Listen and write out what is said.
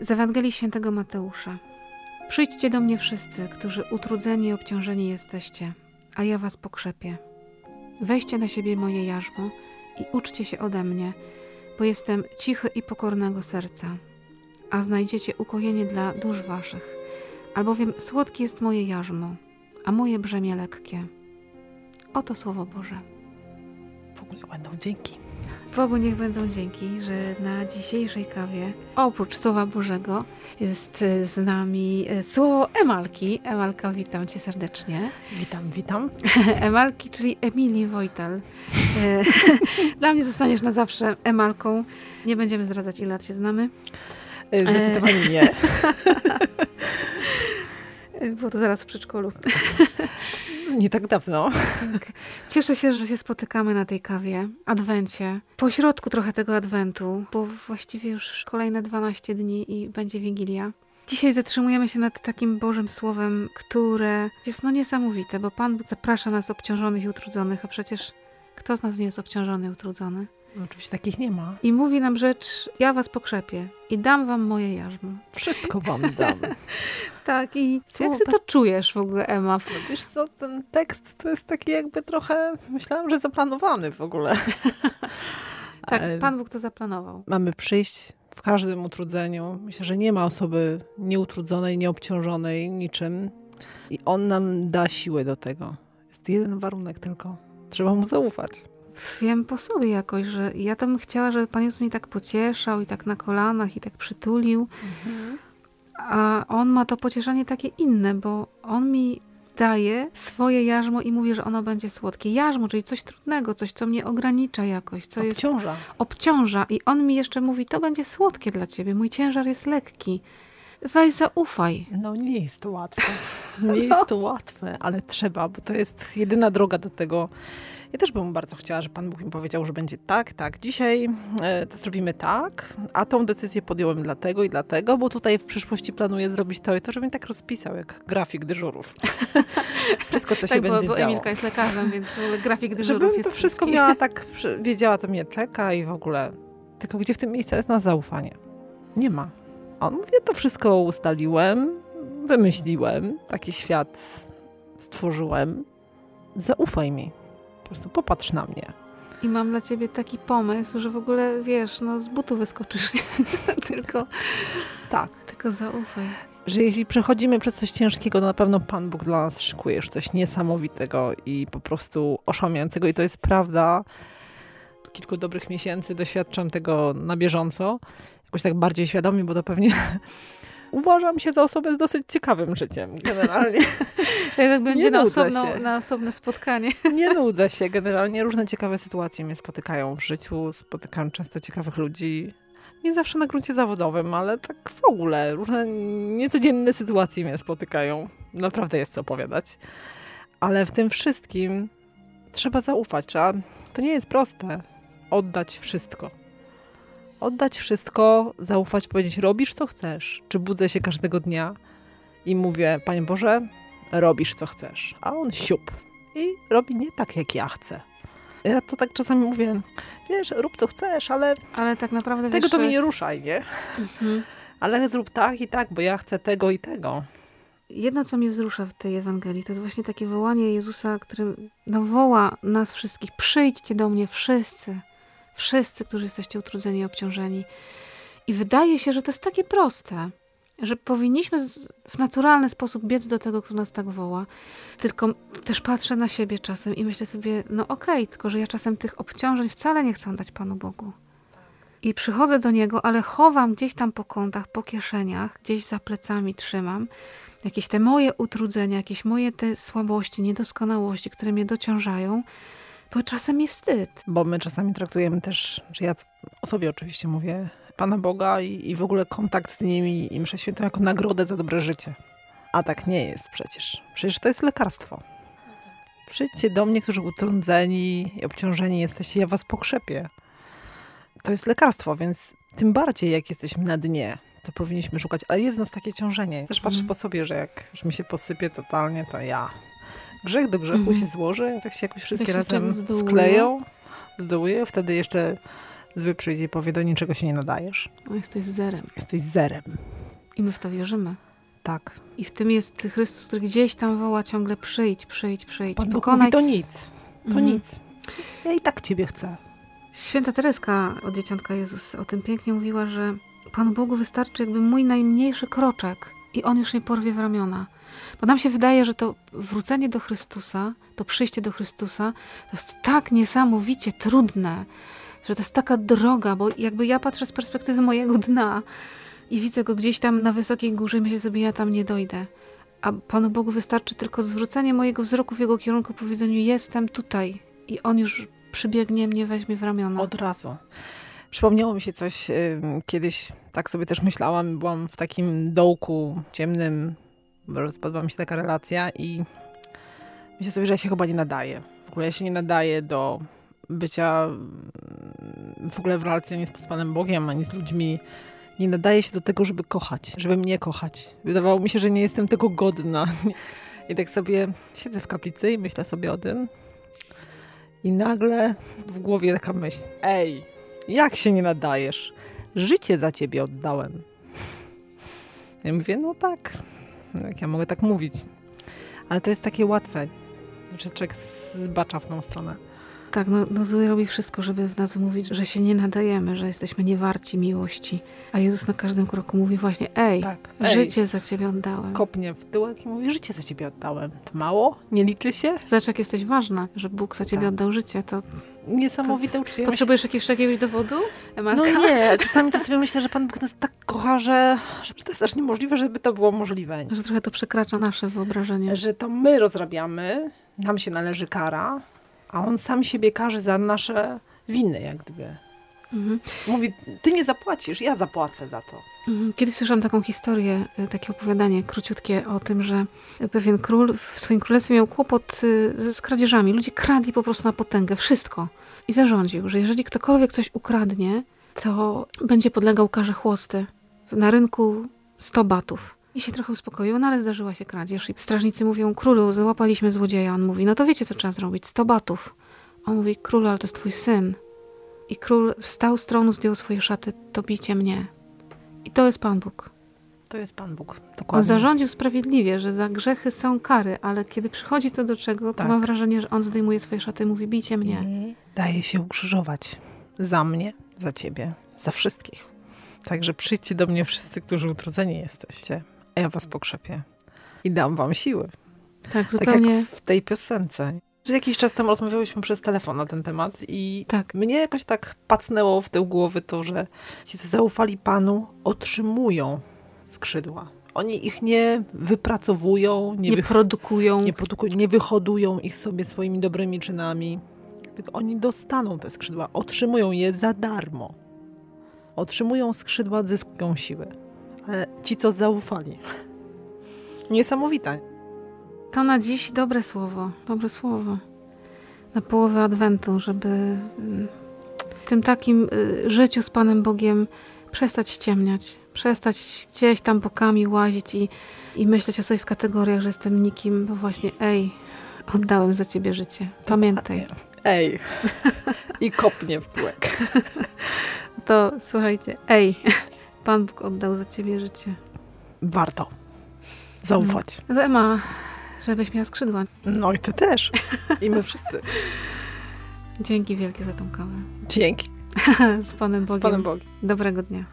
Z Ewangelii Świętego Mateusza. Przyjdźcie do mnie wszyscy, którzy utrudzeni i obciążeni jesteście, a ja was pokrzepię. Weźcie na siebie moje jarzmo i uczcie się ode mnie, bo jestem cichy i pokornego serca, a znajdziecie ukojenie dla dusz waszych, albowiem słodkie jest moje jarzmo, a moje brzemię lekkie. Oto Słowo Boże. Bogu będą dzięki. Bogu niech będą dzięki, że na dzisiejszej kawie, oprócz Słowa Bożego, jest e, z nami e, słowo Emalki. Emalka, witam cię serdecznie. Witam, witam. Emalki, czyli Emilii Wojtal. E, Dla mnie zostaniesz na zawsze Emalką. Nie będziemy zdradzać, ile lat się znamy. Zdecydowanie nie. Było to zaraz w przedszkolu. Nie tak dawno. Tak. Cieszę się, że się spotykamy na tej kawie, adwencie. Po środku trochę tego adwentu, bo właściwie już kolejne 12 dni i będzie Wigilia. Dzisiaj zatrzymujemy się nad takim Bożym Słowem, które jest no niesamowite, bo Pan zaprasza nas obciążonych i utrudzonych, a przecież kto z nas nie jest obciążony i utrudzony? No, oczywiście takich nie ma. I mówi nam rzecz, ja was pokrzepię i dam wam moje jarzmo. Wszystko wam dam. tak, i jak ty to czujesz w ogóle, Emma? No wiesz co, ten tekst to jest taki jakby trochę, myślałam, że zaplanowany w ogóle. tak, Pan Bóg to zaplanował. Mamy przyjść w każdym utrudzeniu. Myślę, że nie ma osoby nieutrudzonej, nieobciążonej niczym. I On nam da siłę do tego. Jest jeden warunek tylko. Trzeba Mu zaufać wiem po sobie jakoś, że ja bym chciała, żeby Pan Jezus mnie tak pocieszał i tak na kolanach i tak przytulił. Mhm. A On ma to pocieszanie takie inne, bo On mi daje swoje jarzmo i mówi, że ono będzie słodkie. Jarzmo, czyli coś trudnego, coś, co mnie ogranicza jakoś, co obciąża. jest... Obciąża. I On mi jeszcze mówi, to będzie słodkie dla ciebie, mój ciężar jest lekki. Weź zaufaj. No nie jest to łatwe. Nie jest to łatwe, ale trzeba, bo to jest jedyna droga do tego, ja też bym bardzo chciała, że Pan Bóg mi powiedział, że będzie tak, tak, dzisiaj e, to zrobimy tak, a tą decyzję podjąłem dlatego i dlatego, bo tutaj w przyszłości planuję zrobić to i to, żebym tak rozpisał, jak grafik dyżurów. wszystko, co tak, się bo, będzie bo działo. Emilka jest lekarzem, więc grafik dyżurów żebym jest to wszystko miała tak, wiedziała, co mnie czeka i w ogóle. Tylko gdzie w tym miejscu jest na zaufanie? Nie ma. On mówi, to wszystko ustaliłem, wymyśliłem, taki świat stworzyłem. Zaufaj mi prostu popatrz na mnie. I mam dla ciebie taki pomysł, że w ogóle wiesz, no z butu wyskoczysz. tylko tak. Tylko zaufaj. Że jeśli przechodzimy przez coś ciężkiego, to na pewno Pan Bóg dla nas szykuje już coś niesamowitego i po prostu oszałamiającego. I to jest prawda. Kilku dobrych miesięcy doświadczam tego na bieżąco. Jakoś tak bardziej świadomie, bo to pewnie uważam się za osobę z dosyć ciekawym życiem generalnie. tak będzie na, osobno, na osobne spotkanie. Nie nudzę się. Generalnie różne ciekawe sytuacje mnie spotykają w życiu. Spotykam często ciekawych ludzi. Nie zawsze na gruncie zawodowym, ale tak w ogóle. Różne niecodzienne sytuacje mnie spotykają. Naprawdę jest co opowiadać. Ale w tym wszystkim trzeba zaufać. Trzeba, to nie jest proste. Oddać wszystko oddać wszystko, zaufać, powiedzieć, robisz co chcesz. Czy budzę się każdego dnia i mówię, Panie Boże, robisz co chcesz. A on siup i robi nie tak, jak ja chcę. Ja to tak czasami mówię, wiesz, rób co chcesz, ale, ale tak naprawdę tego wiesz, to mnie nie ruszaj, nie? Mhm. Ale zrób tak i tak, bo ja chcę tego i tego. Jedno, co mnie wzrusza w tej Ewangelii, to jest właśnie takie wołanie Jezusa, który no, woła nas wszystkich. Przyjdźcie do mnie wszyscy, Wszyscy, którzy jesteście utrudzeni obciążeni. I wydaje się, że to jest takie proste, że powinniśmy w naturalny sposób biec do tego, kto nas tak woła. Tylko też patrzę na siebie czasem i myślę sobie, no okej, okay, tylko że ja czasem tych obciążeń wcale nie chcę dać Panu Bogu. I przychodzę do Niego, ale chowam gdzieś tam po kątach, po kieszeniach, gdzieś za plecami trzymam jakieś te moje utrudzenia, jakieś moje te słabości, niedoskonałości, które mnie dociążają bo czasem mi wstyd. Bo my czasami traktujemy też, że ja o sobie oczywiście mówię, Pana Boga i, i w ogóle kontakt z nimi i mszę świętą jako nagrodę za dobre życie. A tak nie jest przecież. Przecież to jest lekarstwo. Przyjdźcie do mnie, którzy utrudzeni i obciążeni jesteście, ja was pokrzepię. To jest lekarstwo, więc tym bardziej jak jesteśmy na dnie, to powinniśmy szukać. Ale jest nas takie ciążenie. Też patrzę mm. po sobie, że jak już mi się posypie totalnie, to ja grzech do grzechu mm. się złoży, tak się jakoś wszystkie tak razem skleją, zdołuje, wtedy jeszcze Zły przyjdzie i powie, do niczego się nie nadajesz. No, jesteś zerem. Jesteś zerem. I my w to wierzymy. Tak. I w tym jest Chrystus, który gdzieś tam woła ciągle przyjdź, przyjdź, przyjdź. Pan Bóg Pokonaj. mówi, to nic. To Mhm. nic. Ja i tak ciebie chcę. Święta Tereska od Dzieciątka Jezus o tym pięknie mówiła, że Panu Bogu wystarczy jakby mój najmniejszy kroczek i On już mnie porwie w ramiona. Bo nam się wydaje, że to wrócenie do Chrystusa, to przyjście do Chrystusa, to jest tak niesamowicie trudne, że to jest taka droga, bo jakby ja patrzę z perspektywy mojego dna i widzę go gdzieś tam na wysokiej górze myślę sobie, ja tam nie dojdę. A Panu Bogu wystarczy tylko zwrócenie mojego wzroku w Jego kierunku, powiedzeniu jestem tutaj i On już przybiegnie mnie, weźmie w ramiona. Od razu. Przypomniało mi się coś, kiedyś tak sobie też myślałam, byłam w takim dołku ciemnym, rozpadła mi się taka relacja i myślę sobie, że ja się chyba nie nadaję. W ogóle ja się nie nadaję do bycia w ogóle w relacji ani z Panem Bogiem, ani z ludźmi. Nie nadaję się do tego, żeby kochać, żeby mnie kochać. Wydawało mi się, że nie jestem tego godna. I tak sobie siedzę w kaplicy i myślę sobie o tym. I nagle w głowie taka myśl. Ej, jak się nie nadajesz? Życie za ciebie oddałem. Ja mówię, no tak. Jak ja mogę tak mówić? Ale to jest takie łatwe, że człowiek zbacza w tą stronę. Tak, no, no zły robi wszystko, żeby w nas mówić, że się nie nadajemy, że jesteśmy niewarci miłości. A Jezus na każdym kroku mówi właśnie, ej, Tak. życie za ciebie oddałem. Kopnie w tyłek i mówi, życie za ciebie oddałem. To mało? Nie liczy się? Zobacz, jak jesteś ważna, że Bóg za ciebie Tak. oddał życie. To Niesamowite uczucie. Ja potrzebujesz jakiegoś, jakiegoś dowodu, Emarka? No nie, czasami to sobie myślę, że Pan Bóg nas tak kocha, że, że to jest aż niemożliwe, żeby to było możliwe. Że trochę to przekracza nasze wyobrażenie. Że to my rozrabiamy, nam się należy kara, a On sam siebie każe za nasze winy, jak gdyby. Mhm. Mówi, ty nie zapłacisz, ja zapłacę za to. Mhm. Kiedyś słyszałam taką historię, y, takie opowiadanie króciutkie o tym, że pewien król w swoim królestwie miał kłopot y, z kradzieżami. Ludzie kradli po prostu na potęgę wszystko. I zarządził, że jeżeli ktokolwiek coś ukradnie, to będzie podlegał karze chłosty. Na rynku 100 batów. I się trochę uspokoił, no ale zdarzyła się kradzież. I strażnicy mówią, królu, załapaliśmy złodzieja. On mówi, no to wiecie, co trzeba zrobić, 100 batów. On mówi, królu, ale to jest twój syn. I król wstał z tronu, zdjął swoje szaty, to bijcie mnie. I to jest Pan Bóg. To jest Pan Bóg, On dokładnie. zarządził sprawiedliwie, że za grzechy są kary, ale kiedy przychodzi to do czego, to Tak. mam wrażenie, że on zdejmuje swoje szaty i mówi, bijcie mnie. I daje się ukrzyżować. Za mnie, za ciebie, za wszystkich. Także przyjdźcie do mnie wszyscy, którzy utrudzeni jesteście, a ja was pokrzepię. I dam wam siły. Tak, Tak zupełnie. jak w tej piosence. Jakiś czas temu rozmawiałyśmy przez telefon na ten temat i Tak. mnie jakoś tak pacnęło w tył głowy to, że ci, co zaufali Panu, otrzymują skrzydła. Oni ich nie wypracowują, nie, Nie produkują. nie produkują, nie wyhodują ich sobie swoimi dobrymi czynami. Tylko oni dostaną te skrzydła, otrzymują je za darmo. Otrzymują skrzydła, odzyskują siły. Ale ci, co zaufali. Niesamowite. To na dziś dobre słowo. Dobre słowo. Na połowę Adwentu, żeby mm, w tym takim y, życiu z Panem Bogiem przestać ściemniać. Przestać gdzieś tam bokami łazić i, i myśleć o sobie w kategoriach, że jestem nikim, bo właśnie ej, oddałem za ciebie życie. Pamiętaj. Ej. I kopnie w tyłek. To słuchajcie, ej, Pan Bóg oddał za ciebie życie. Warto zaufać. No to Ema, żebyś miała skrzydła. No i ty też. I my wszyscy. Dzięki wielkie za tą kawę. Dzięki. Z Panem Bogiem. Z Panem Bogiem. Dobrego dnia.